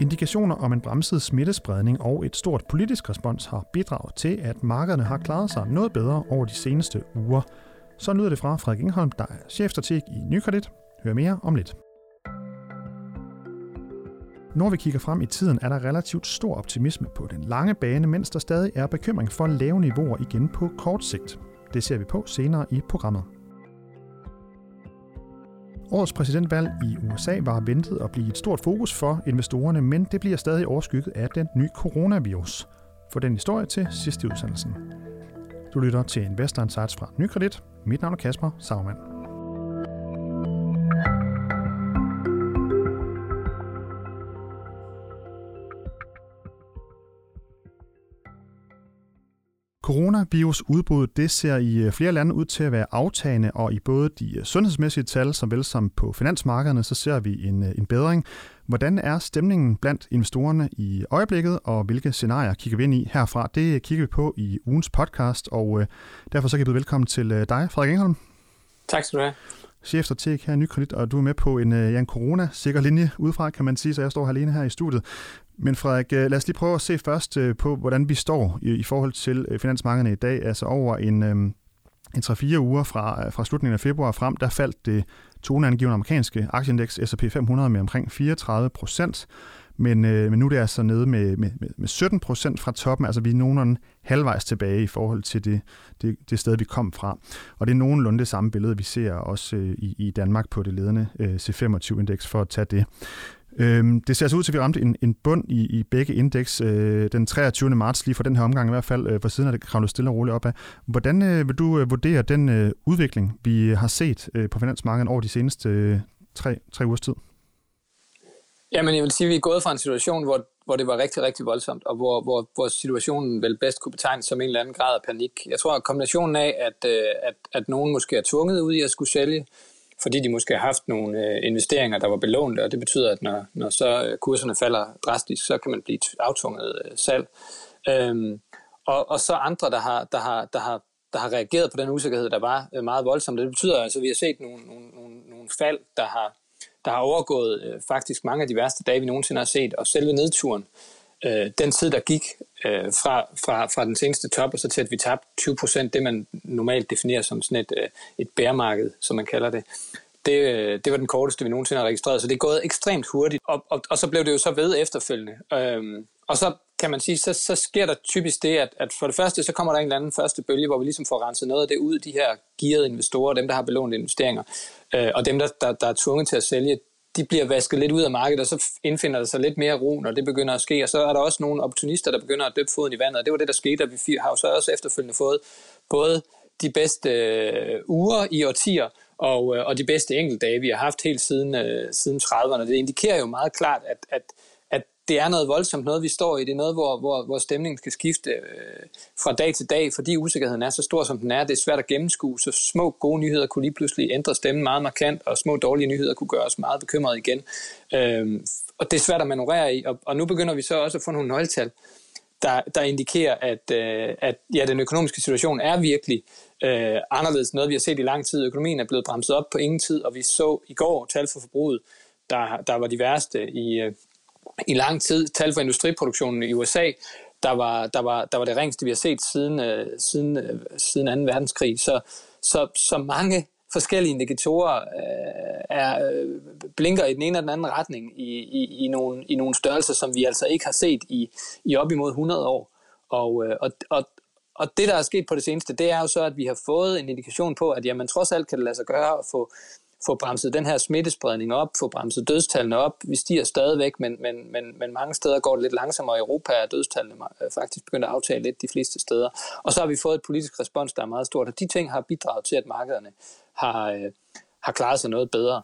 Indikationer om en bremset smittespredning og et stort politisk respons har bidraget til, at markederne har klaret sig noget bedre over de seneste uger. Så lyder det fra Frederik Ingholm, der er chefstrateg i Nykredit. Hør mere om lidt. Når vi kigger frem i tiden, er der relativt stor optimisme på den lange bane, mens der stadig er bekymring for lave niveauer igen på kort sigt. Det ser vi på senere i programmet. Årets præsidentvalg i USA var ventet at blive et stort fokus for investorerne, men det bliver stadig overskygget af den nye coronavirus. For den historie til sidste udsendelsen. Du lytter til Investor Insights fra Nykredit. Mit navn er Kasper Saumann. Coronavirusudbruddet det ser i øh, flere lande ud til at være aftagende, og i både de øh, sundhedsmæssige tal, som vel som på finansmarkederne, så ser vi en, øh, en bedring. Hvordan er stemningen blandt investorerne i øjeblikket, og hvilke scenarier kigger vi ind i herfra? Det kigger vi på i ugens podcast, og derfor så kan jeg byde velkommen til dig, Frederik Engholm. Tak skal du have chefstrateg her i Nykredit, og du er med på en, øh, ja, en corona-sikker linje udefra, kan man sige, så jeg står alene her i studiet. Men Frederik, øh, lad os lige prøve at se først øh, på, hvordan vi står i, i forhold til finansmarkederne i dag. Altså over en, en 3-4 uger fra, fra slutningen af februar frem, der faldt det toneangivende amerikanske aktieindeks S&P 500 med omkring 34 procent. Men, øh, men nu er det altså nede med, med, med 17 procent fra toppen, altså vi er nogenlunde halvvejs tilbage i forhold til det, det, det sted, vi kom fra. Og det er nogenlunde det samme billede, vi ser også øh, i, i Danmark på det ledende øh, C25-indeks, for at tage det. Øhm, det ser altså ud til, at vi ramte en, en bund i, i begge indeks øh, den 23. marts, lige for den her omgang i hvert fald, øh, for siden er det kravlet stille og roligt opad. Hvordan øh, vil du øh, vurdere den øh, udvikling, vi har set øh, på finansmarkedet over de seneste øh, tre, tre ugers tid? Jamen, jeg vil sige, at vi er gået fra en situation, hvor, hvor det var rigtig, rigtig voldsomt, og hvor, hvor, hvor situationen vel bedst kunne betegnes som en eller anden grad af panik. Jeg tror, at kombinationen af, at, øh, at, at nogen måske er tvunget ud i at skulle sælge, fordi de måske har haft nogle øh, investeringer, der var belånte, og det betyder, at når, når så øh, kurserne falder drastisk, så kan man blive aftunget salg. Øhm, og, og så andre, der har, der, har, der, har, der har reageret på den usikkerhed, der var meget voldsomt. Det betyder altså, at vi har set nogle, nogle, nogle, nogle fald, der har, der har overgået øh, faktisk mange af de værste dage, vi nogensinde har set, og selve nedturen, øh, den tid, der gik øh, fra, fra, fra den seneste top, og så til at vi tabte 20 procent, det man normalt definerer som sådan et, øh, et bærmarked, som man kalder det, det, øh, det var den korteste, vi nogensinde har registreret, så det er gået ekstremt hurtigt, og, og, og så blev det jo så ved efterfølgende. Øh, og så kan man sige, så, så sker der typisk det, at, at for det første, så kommer der en eller anden første bølge, hvor vi ligesom får renset noget af det ud, de her gearede investorer, dem der har belånt investeringer, øh, og dem der, der, der er tvunget til at sælge, de bliver vasket lidt ud af markedet, og så indfinder der sig lidt mere ro, når det begynder at ske. Og så er der også nogle opportunister, der begynder at dyppe foden i vandet, og det var det, der skete, og vi har jo så også efterfølgende fået både de bedste øh, uger i årtier, og, øh, og de bedste enkeltdage, vi har haft helt siden, øh, siden 30'erne. Det indikerer jo meget klart, at, at det er noget voldsomt noget, vi står i. Det er noget, hvor, hvor, hvor stemningen skal skifte øh, fra dag til dag, fordi usikkerheden er så stor, som den er. Det er svært at gennemskue, så små gode nyheder kunne lige pludselig ændre stemmen meget markant, og små dårlige nyheder kunne gøre os meget bekymrede igen. Øh, og det er svært at manøvrere i, og, og nu begynder vi så også at få nogle nøgletal, der, der indikerer, at, øh, at ja, den økonomiske situation er virkelig øh, anderledes noget, vi har set i lang tid. Økonomien er blevet bremset op på ingen tid, og vi så i går tal for forbruget, der, der var de værste i, øh, i lang tid. Tal for industriproduktionen i USA, der var, der var, der var det ringeste, vi har set siden, øh, siden, øh, siden 2. verdenskrig. Så, så, så mange forskellige indikatorer øh, er, øh, blinker i den ene eller den anden retning i, i, i, nogle, i nogle størrelser, som vi altså ikke har set i, i op imod 100 år. Og, øh, og, og, og det, der er sket på det seneste, det er jo så, at vi har fået en indikation på, at jamen, trods alt kan det lade sig gøre at få få bremset den her smittespredning op, få bremset dødstallene op. Vi stiger stadigvæk, men, men, men, men mange steder går det lidt langsommere. I Europa er dødstallene øh, faktisk begyndt at aftage lidt de fleste steder. Og så har vi fået et politisk respons, der er meget stort, og de ting har bidraget til, at markederne har, øh, har klaret sig noget bedre.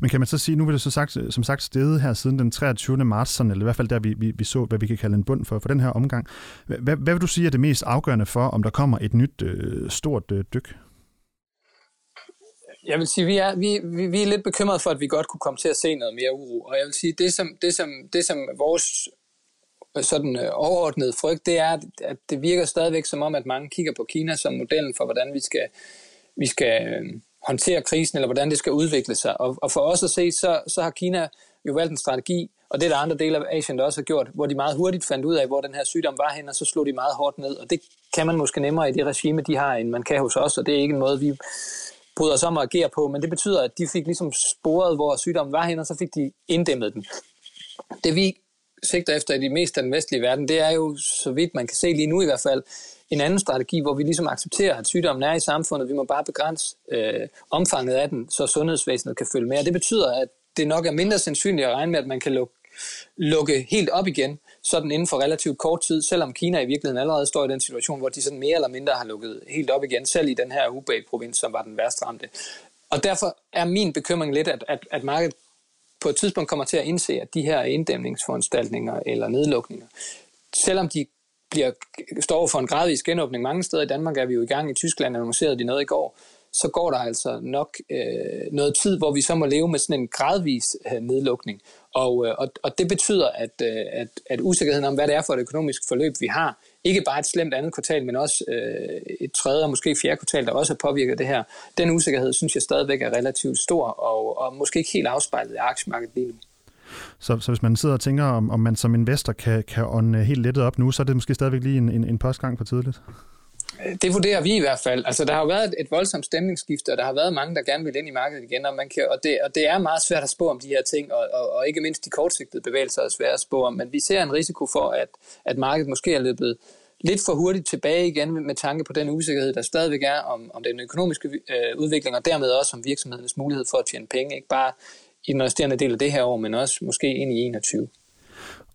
Men kan man så sige, nu vil det så sagt, øh, som sagt stede her siden den 23. marts, sådan, eller i hvert fald der vi, vi, vi så, hvad vi kan kalde en bund for, for den her omgang. Hvad, hvad vil du sige er det mest afgørende for, om der kommer et nyt øh, stort øh, dyk? Jeg vil sige, vi er, vi, vi, vi er lidt bekymrede for, at vi godt kunne komme til at se noget mere uro. Og jeg vil sige, det som, det som, det som vores øh, sådan øh, overordnede frygt, det er, at det virker stadigvæk som om, at mange kigger på Kina som modellen for, hvordan vi skal, vi skal øh, håndtere krisen, eller hvordan det skal udvikle sig. Og, og for os at se, så, så har Kina jo valgt en strategi Og det er der andre dele af Asien, der også har gjort, hvor de meget hurtigt fandt ud af, hvor den her sygdom var hen, og så slog de meget hårdt ned. Og det kan man måske nemmere i det regime, de har, end man kan hos os, og det er ikke en måde, vi bryder os om at agere på, men det betyder, at de fik ligesom sporet, hvor sygdommen var hen, og så fik de inddæmmet den. Det vi sigter efter i de meste af den vestlige verden, det er jo, så vidt man kan se lige nu i hvert fald, en anden strategi, hvor vi ligesom accepterer, at sygdommen er i samfundet. Vi må bare begrænse øh, omfanget af den, så sundhedsvæsenet kan følge med. Og det betyder, at det nok er mindre sandsynligt at regne med, at man kan lukke, lukke helt op igen, sådan inden for relativt kort tid, selvom Kina i virkeligheden allerede står i den situation, hvor de sådan mere eller mindre har lukket helt op igen, selv i den her Hubei-provins, som var den værst ramte. Og derfor er min bekymring lidt, at, at, at markedet på et tidspunkt kommer til at indse, at de her inddæmningsforanstaltninger eller nedlukninger, selvom de bliver, står for en gradvis genåbning mange steder i Danmark, er vi jo i gang i Tyskland, annoncerede de noget i går, så går der altså nok øh, noget tid, hvor vi så må leve med sådan en gradvis øh, nedlukning. Og, øh, og, og det betyder, at, øh, at, at usikkerheden om, hvad det er for et økonomisk forløb, vi har, ikke bare et slemt andet kvartal, men også øh, et tredje og måske fjerde kvartal, der også har påvirket det her. Den usikkerhed synes jeg stadigvæk er relativt stor, og, og måske ikke helt afspejlet i aktiemarkedet lige nu. Så, så hvis man sidder og tænker, om, om man som investor kan, kan ånde helt lettet op nu, så er det måske stadigvæk lige en, en, en postgang for tidligt? Det vurderer vi i hvert fald. Altså, der har jo været et voldsomt stemningsskifte, og der har været mange, der gerne vil ind i markedet igen, og, man kan, og, det, og det er meget svært at spå om de her ting, og, og, og ikke mindst de kortsigtede bevægelser er svære at spå om, men vi ser en risiko for, at, at markedet måske er løbet lidt for hurtigt tilbage igen med tanke på den usikkerhed, der stadigvæk er om, om den økonomiske øh, udvikling, og dermed også om virksomhedernes mulighed for at tjene penge, ikke bare i den resterende del af det her år, men også måske ind i 2021.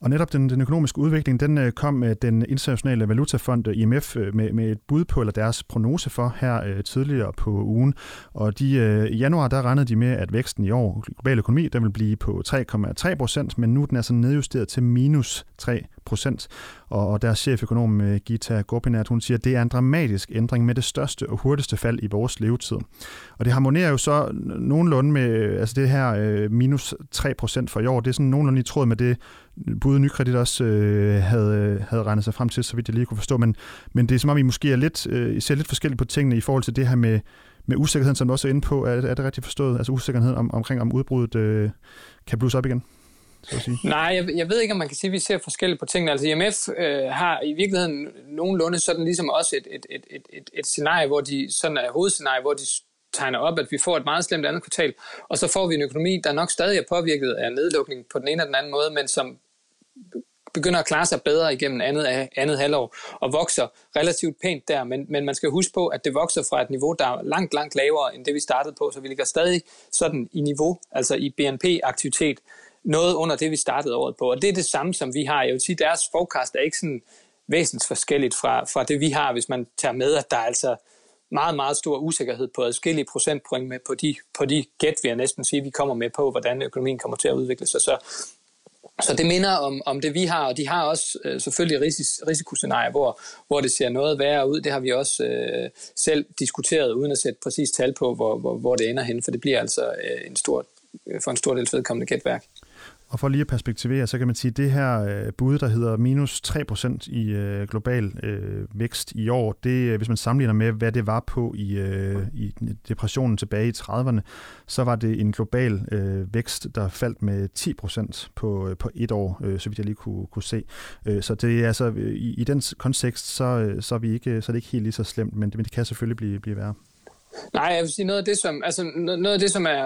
Og netop den, den økonomiske udvikling, den øh, kom med den internationale valutafond øh, IMF med, med et bud på, eller deres prognose for her øh, tidligere på ugen. Og de, øh, i januar, der regnede de med, at væksten i år, global økonomi, den vil blive på 3,3 procent, men nu er den altså nedjusteret til minus 3 procent. Og, og deres cheføkonom øh, Gita Gopinath, hun siger, at det er en dramatisk ændring med det største og hurtigste fald i vores levetid. Og det harmonerer jo så nogenlunde med, øh, altså det her øh, minus 3 procent for i år, det er sådan nogenlunde i tråd med det, bud Nykredit også øh, havde, havde regnet sig frem til, så vidt jeg lige kunne forstå. Men, men det er som om, I måske er lidt, øh, ser lidt forskelligt på tingene i forhold til det her med, med usikkerheden, som du også er inde på. Er, er det rigtigt forstået? Altså usikkerheden om, omkring, om udbruddet øh, kan blusse op igen? Så at sige. Nej, jeg, jeg ved ikke, om man kan sige, at vi ser forskelligt på tingene. Altså IMF øh, har i virkeligheden nogenlunde sådan ligesom også et, et, et, et, et, et scenarie, hvor de sådan er hovedscenarie, hvor de tegner op, at vi får et meget slemt andet kvartal, og så får vi en økonomi, der nok stadig er påvirket af nedlukning på den ene eller den anden måde, men som begynder at klare sig bedre igennem andet, andet halvår og vokser relativt pænt der. Men, men man skal huske på, at det vokser fra et niveau, der er langt, langt lavere end det, vi startede på. Så vi ligger stadig sådan i niveau, altså i BNP-aktivitet, noget under det, vi startede året på. Og det er det samme, som vi har. Jeg vil sige, deres forecast er ikke sådan væsentligt forskelligt fra, fra det, vi har, hvis man tager med, at der er altså meget, meget stor usikkerhed på adskillige procentpoint med på de, på de gæt, vi jeg næsten sige, vi kommer med på, hvordan økonomien kommer til at udvikle sig. Så så det minder om, om det, vi har, og de har også øh, selvfølgelig ris- risikoscenarier, hvor, hvor det ser noget værre ud. Det har vi også øh, selv diskuteret, uden at sætte præcis tal på, hvor, hvor, hvor det ender hen, for det bliver altså øh, en stor, øh, for en stor del vedkommende gætværk. Og for lige at perspektivere, så kan man sige, at det her øh, bud, der hedder minus 3% i øh, global øh, vækst i år, det, øh, hvis man sammenligner med, hvad det var på i, øh, i depressionen tilbage i 30'erne, så var det en global øh, vækst, der faldt med 10% på, øh, på et år, øh, så vidt jeg lige kunne, kunne se. Øh, så det er altså, i, i den kontekst, så, så, er vi ikke, så er det ikke helt lige så slemt, men det, men det kan selvfølgelig blive, blive værre. Nej, jeg vil sige, noget af det, som, altså, noget af det, som er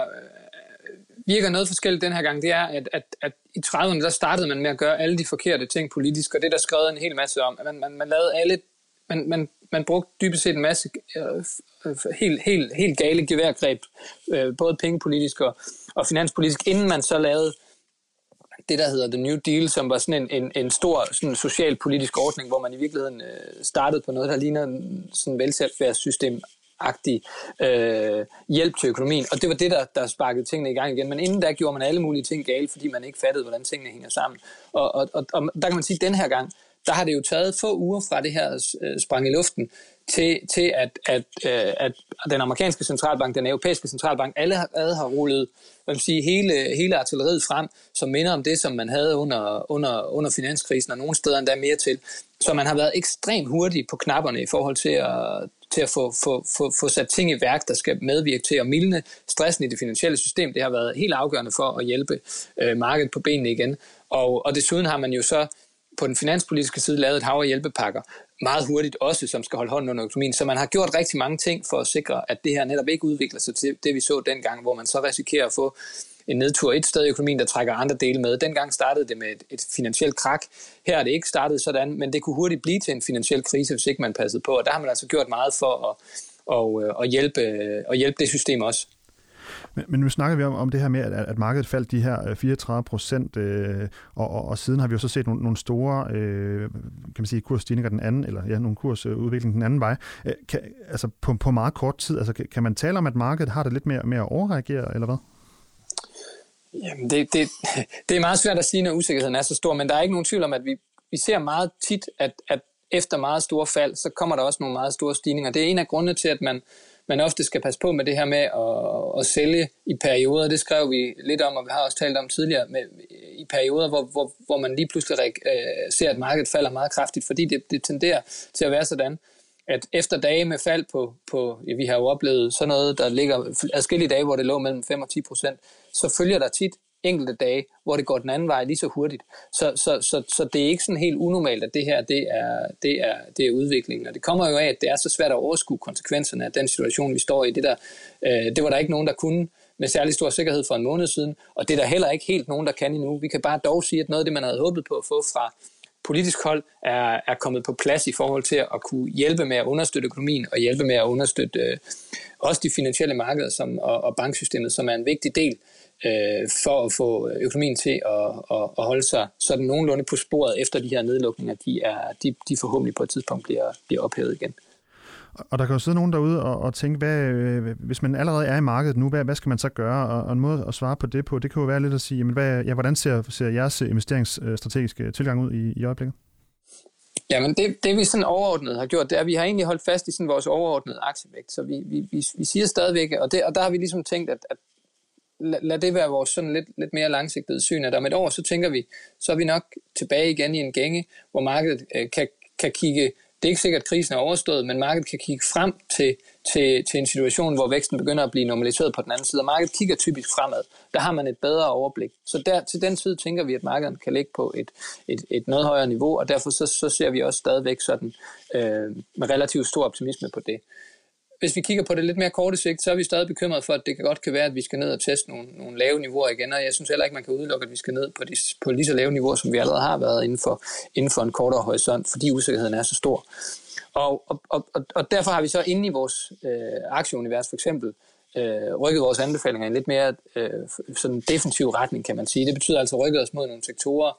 virker noget forskelligt den her gang, det er, at, at, at i 30'erne, der startede man med at gøre alle de forkerte ting politisk, og det der skrevet en hel masse om. Man, man, man lavede alle, man, man, man brugte dybest set en masse øh, øh, helt, helt, helt gale geværgreb, øh, både pengepolitisk og, og finanspolitisk, inden man så lavede det, der hedder The New Deal, som var sådan en, en, en stor sådan socialpolitisk ordning, hvor man i virkeligheden øh, startede på noget, der ligner sådan velfærdssystem agtig øh, hjælp til økonomien. Og det var det, der, der sparkede tingene i gang igen. Men inden da gjorde man alle mulige ting gale, fordi man ikke fattede, hvordan tingene hænger sammen. Og, og, og, og der kan man sige, at den her gang, der har det jo taget få uger fra det her øh, sprang i luften, til, til at, at, øh, at den amerikanske centralbank, den europæiske centralbank, alle har, har rullet hvad sige, hele, hele artilleriet frem, som minder om det, som man havde under, under, under finanskrisen, og nogle steder endda mere til. Så man har været ekstremt hurtig på knapperne i forhold til at til at få, få, få, få sat ting i værk, der skal medvirke til at mildne stressen i det finansielle system. Det har været helt afgørende for at hjælpe øh, markedet på benene igen. Og, og desuden har man jo så på den finanspolitiske side lavet et hav af hjælpepakker, meget hurtigt også, som skal holde hånden under økonomien. Så man har gjort rigtig mange ting for at sikre, at det her netop ikke udvikler sig til det, vi så dengang, hvor man så risikerer at få en nedtur et sted i økonomien, der trækker andre dele med. Dengang startede det med et, et finansielt krak. Her er det ikke startet sådan, men det kunne hurtigt blive til en finansiel krise, hvis ikke man passede på. Og der har man altså gjort meget for at, og, øh, at, hjælpe, øh, at hjælpe det system også. Men, men nu snakker vi om, om det her med, at, at markedet faldt de her øh, 34 procent, øh, og, og, og siden har vi jo så set nogle, nogle store øh, kan man sige, kursstigninger den anden, eller ja, nogle kursudvikling den anden vej. Øh, kan, altså på, på meget kort tid, altså kan, kan man tale om, at markedet har det lidt mere med at overreagere, eller hvad? Jamen, det, det, det er meget svært at sige, når usikkerheden er så stor, men der er ikke nogen tvivl om, at vi, vi ser meget tit, at, at efter meget store fald, så kommer der også nogle meget store stigninger. Det er en af grundene til, at man, man ofte skal passe på med det her med at, at sælge i perioder. Det skrev vi lidt om, og vi har også talt om tidligere, med, i perioder, hvor, hvor, hvor man lige pludselig øh, ser, at markedet falder meget kraftigt, fordi det, det tenderer til at være sådan, at efter dage med fald på, på ja, vi har jo oplevet sådan noget, der ligger adskillige dage, hvor det lå mellem 5 og 10 procent, så følger der tit enkelte dage, hvor det går den anden vej lige så hurtigt. Så, så, så, så det er ikke sådan helt unormalt, at det her det er, det, er, det er udviklingen. Og det kommer jo af, at det er så svært at overskue konsekvenserne af den situation, vi står i. Det, der, øh, det var der ikke nogen, der kunne med særlig stor sikkerhed for en måned siden, og det er der heller ikke helt nogen, der kan endnu. Vi kan bare dog sige, at noget af det, man havde håbet på at få fra politisk hold, er, er kommet på plads i forhold til at kunne hjælpe med at understøtte økonomien og hjælpe med at understøtte øh, også de finansielle markeder som, og, og banksystemet, som er en vigtig del øh, for at få økonomien til at, at, at holde sig sådan nogenlunde på sporet efter de her nedlukninger, de, er, de, de forhåbentlig på et tidspunkt bliver, bliver ophævet igen. Og der kan jo sidde nogen derude og, og tænke, hvad, øh, hvis man allerede er i markedet nu, hvad, hvad skal man så gøre? Og, og en måde at svare på det på, det kan jo være lidt at sige, jamen, hvad, ja, hvordan ser, ser jeres øh, investeringsstrategiske øh, tilgang ud i, i øjeblikket? Jamen det, det vi sådan overordnet har gjort, det er, at vi har egentlig holdt fast i sådan vores overordnede aktievægt. Så vi, vi, vi, vi siger stadigvæk, og, det, og der har vi ligesom tænkt, at, at lad, lad det være vores sådan lidt, lidt mere langsigtede syn, at om et år, så tænker vi, så er vi nok tilbage igen i en gænge, hvor markedet øh, kan, kan kigge det er ikke sikkert, at krisen er overstået, men markedet kan kigge frem til, til, til en situation, hvor væksten begynder at blive normaliseret på den anden side. Og markedet kigger typisk fremad. Der har man et bedre overblik. Så der, til den tid tænker vi, at markedet kan ligge på et, et, et noget højere niveau, og derfor så, så ser vi også stadigvæk sådan, øh, med relativt stor optimisme på det hvis vi kigger på det lidt mere korte sigt, så er vi stadig bekymret for, at det godt kan være, at vi skal ned og teste nogle, nogle lave niveauer igen, og jeg synes heller ikke, man kan udelukke, at vi skal ned på, de, på lige så lave niveauer, som vi allerede har været inden for, inden for en kortere horisont, fordi usikkerheden er så stor. Og, og, og, og derfor har vi så inde i vores øh, aktieunivers for eksempel øh, rykket vores anbefalinger i en lidt mere øh, sådan defensiv retning, kan man sige. Det betyder altså rykket os mod nogle sektorer,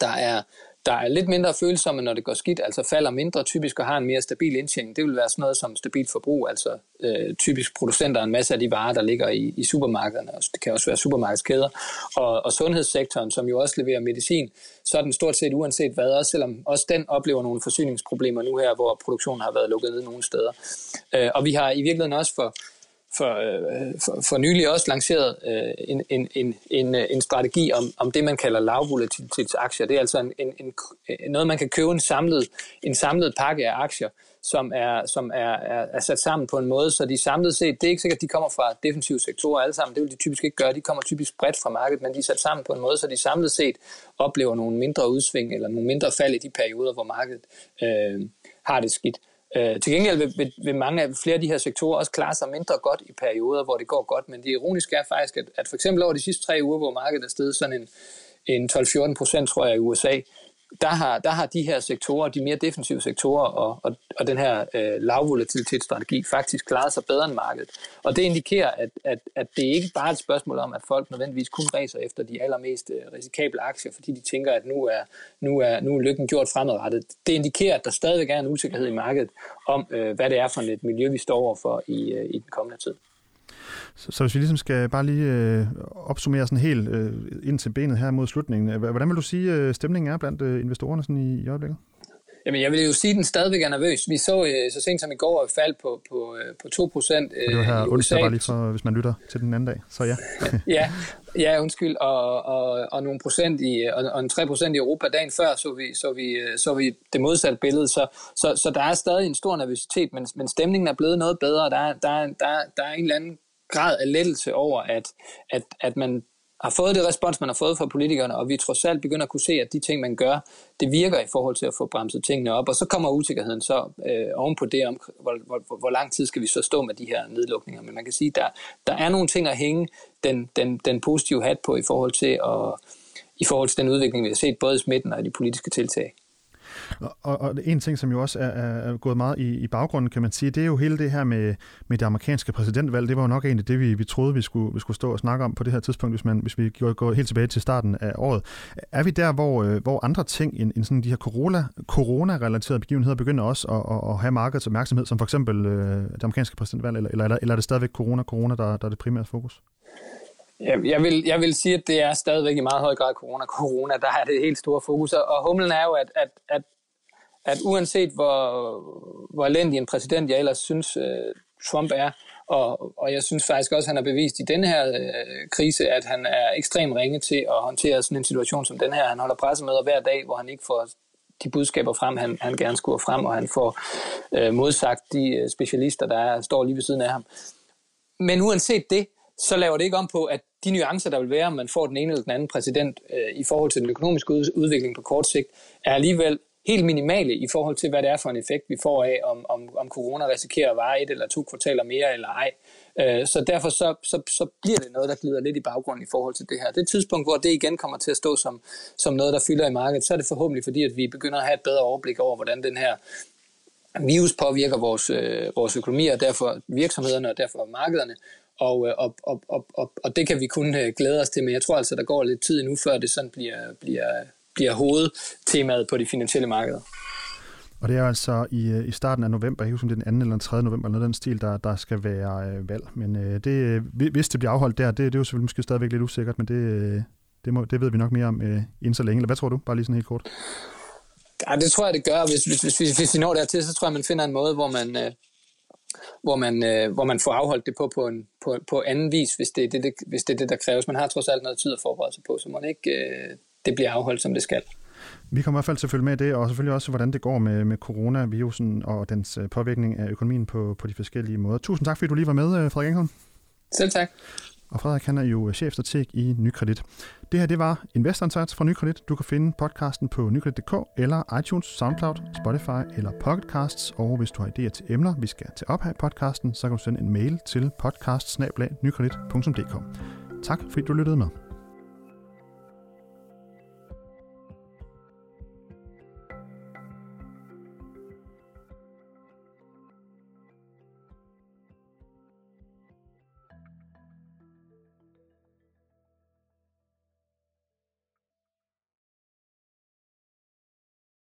der er der er lidt mindre følsomme, når det går skidt, altså falder mindre typisk og har en mere stabil indtjening. Det vil være sådan noget som stabilt forbrug, altså øh, typisk producenter af en masse af de varer, der ligger i, i supermarkederne, og det kan også være supermarkedskæder, og, og sundhedssektoren, som jo også leverer medicin, så er den stort set uanset hvad, også selvom også den oplever nogle forsyningsproblemer nu her, hvor produktionen har været lukket ned nogle steder. Øh, og vi har i virkeligheden også for for, øh, for, for nylig også lanceret øh, en, en, en, en, øh, en strategi om, om det, man kalder lavvolatilitetsaktier. Det er altså en, en, en, øh, noget, man kan købe en samlet, en samlet pakke af aktier, som er, som er, er, er sat sammen på en måde, så de samlet set, det er ikke sikkert, at de kommer fra defensive sektorer alle sammen, det vil de typisk ikke gøre, de kommer typisk bredt fra markedet, men de er sat sammen på en måde, så de samlet set oplever nogle mindre udsving, eller nogle mindre fald i de perioder, hvor markedet øh, har det skidt. Øh, til gengæld vil, vil, vil mange af flere af de her sektorer også klare sig mindre godt i perioder, hvor det går godt, men det ironiske er faktisk, at, at for eksempel over de sidste tre uger, hvor markedet er steget sådan en, en 12-14 procent, tror jeg, i USA, der har, der har de her sektorer, de mere defensive sektorer og, og, og den her øh, lavvolatilitetsstrategi faktisk klaret sig bedre end markedet. Og det indikerer, at, at, at det ikke bare er et spørgsmål om, at folk nødvendigvis kun racer efter de allermest øh, risikable aktier, fordi de tænker, at nu er, nu er, nu er lykken gjort fremadrettet. Det indikerer, at der stadigvæk er en usikkerhed i markedet om, øh, hvad det er for et miljø, vi står overfor i, øh, i den kommende tid. Så, så hvis vi ligesom skal bare lige øh, opsummere sådan helt øh, ind til benet her mod slutningen, hvordan vil du sige, øh, stemningen er blandt øh, investorerne sådan i, i øjeblikket? Jamen, jeg vil jo sige, at den stadigvæk er nervøs. Vi så øh, så sent som i går et fald på, på, øh, på 2 procent Det var her onsdag, bare lige for, hvis man lytter til den anden dag. Så ja. ja, ja, undskyld. Og, og, og nogle procent i, og, og en 3 procent i Europa dagen før, så vi, så vi, så vi det modsatte billede. Så, så, så der er stadig en stor nervøsitet, men, men stemningen er blevet noget bedre. Der er, der, der, der er en eller anden grad af lettelse over, at, at, at man har fået det respons, man har fået fra politikerne, og vi trods alt begynder at kunne se, at de ting, man gør, det virker i forhold til at få bremset tingene op, og så kommer usikkerheden så øh, ovenpå det, om hvor, hvor, hvor lang tid skal vi så stå med de her nedlukninger. Men man kan sige, at der, der er nogle ting at hænge den, den, den positive hat på i forhold til at, i forhold til den udvikling, vi har set både i smitten og i de politiske tiltag. Og, og en ting, som jo også er, er gået meget i, i baggrunden, kan man sige, det er jo hele det her med, med det amerikanske præsidentvalg. Det var jo nok egentlig det, vi, vi troede, vi skulle, vi skulle stå og snakke om på det her tidspunkt, hvis, man, hvis vi går, går helt tilbage til starten af året. Er vi der, hvor, øh, hvor andre ting end, end sådan de her corona, corona-relaterede begivenheder begynder også at, at, at have markedets opmærksomhed, som for eksempel øh, det amerikanske præsidentvalg, eller, eller, eller er det stadigvæk corona, corona der, der er det primære fokus? Jeg, jeg, vil, jeg vil sige, at det er stadigvæk i meget høj grad corona. Corona, der er det helt store fokus. Og humlen er jo, at, at, at at uanset hvor, hvor elendig en præsident jeg ellers synes, uh, Trump er, og, og jeg synes faktisk også, at han har bevist i denne her uh, krise, at han er ekstremt ringe til at håndtere sådan en situation som den her. Han holder pressemøder hver dag, hvor han ikke får de budskaber frem, han, han gerne skulle frem, og han får uh, modsagt de specialister, der er, står lige ved siden af ham. Men uanset det, så laver det ikke om på, at de nuancer, der vil være, om man får den ene eller den anden præsident øh, i forhold til den økonomiske udvikling på kort sigt, er alligevel helt minimale i forhold til, hvad det er for en effekt, vi får af, om, om, om corona risikerer at vare et eller to kvartaler mere eller ej. Øh, så derfor så, så, så bliver det noget, der glider lidt i baggrunden i forhold til det her. Det tidspunkt, hvor det igen kommer til at stå som, som noget, der fylder i markedet, så er det forhåbentlig fordi, at vi begynder at have et bedre overblik over, hvordan den her virus påvirker vores, øh, vores økonomi, og derfor virksomhederne, og derfor markederne. Og, øh, og, og, og, og, og det kan vi kun glæde os til, men jeg tror altså, der går lidt tid endnu, før det sådan bliver, bliver bliver hovedtemaet på de finansielle markeder. Og det er altså i, øh, i starten af november, jeg husker om det er den 2. eller den 3. november, noget den stil, der, der skal være øh, valg. Men øh, det, øh, hvis det bliver afholdt der, det, det er jo selvfølgelig måske stadigvæk lidt usikkert, men det, øh, det, må, det ved vi nok mere om øh, inden så længe. Eller hvad tror du? Bare lige sådan helt kort. Ja, det tror jeg, det gør. Hvis, hvis, hvis, hvis vi når dertil, så tror jeg, man finder en måde, hvor man, øh, hvor man, øh, hvor man får afholdt det på på, en, på, på anden vis, hvis det, er det, det, hvis det er det, der kræves. Man har trods alt noget tid at forberede sig på, så man ikke øh, det bliver afholdt, som det skal. Vi kommer i hvert fald følge med det, og selvfølgelig også, hvordan det går med, med coronavirusen og dens øh, påvirkning af økonomien på, på de forskellige måder. Tusind tak, fordi du lige var med, øh, Frederik Engholm. Selv tak. Og Frederik, han er jo chefstrateg i Nykredit. Det her, det var Investorinsights fra Nykredit. Du kan finde podcasten på nykredit.dk eller iTunes, Soundcloud, Spotify eller Pocketcasts. Og hvis du har idéer til emner, vi skal tage op her i podcasten, så kan du sende en mail til podcast Tak fordi du lyttede med.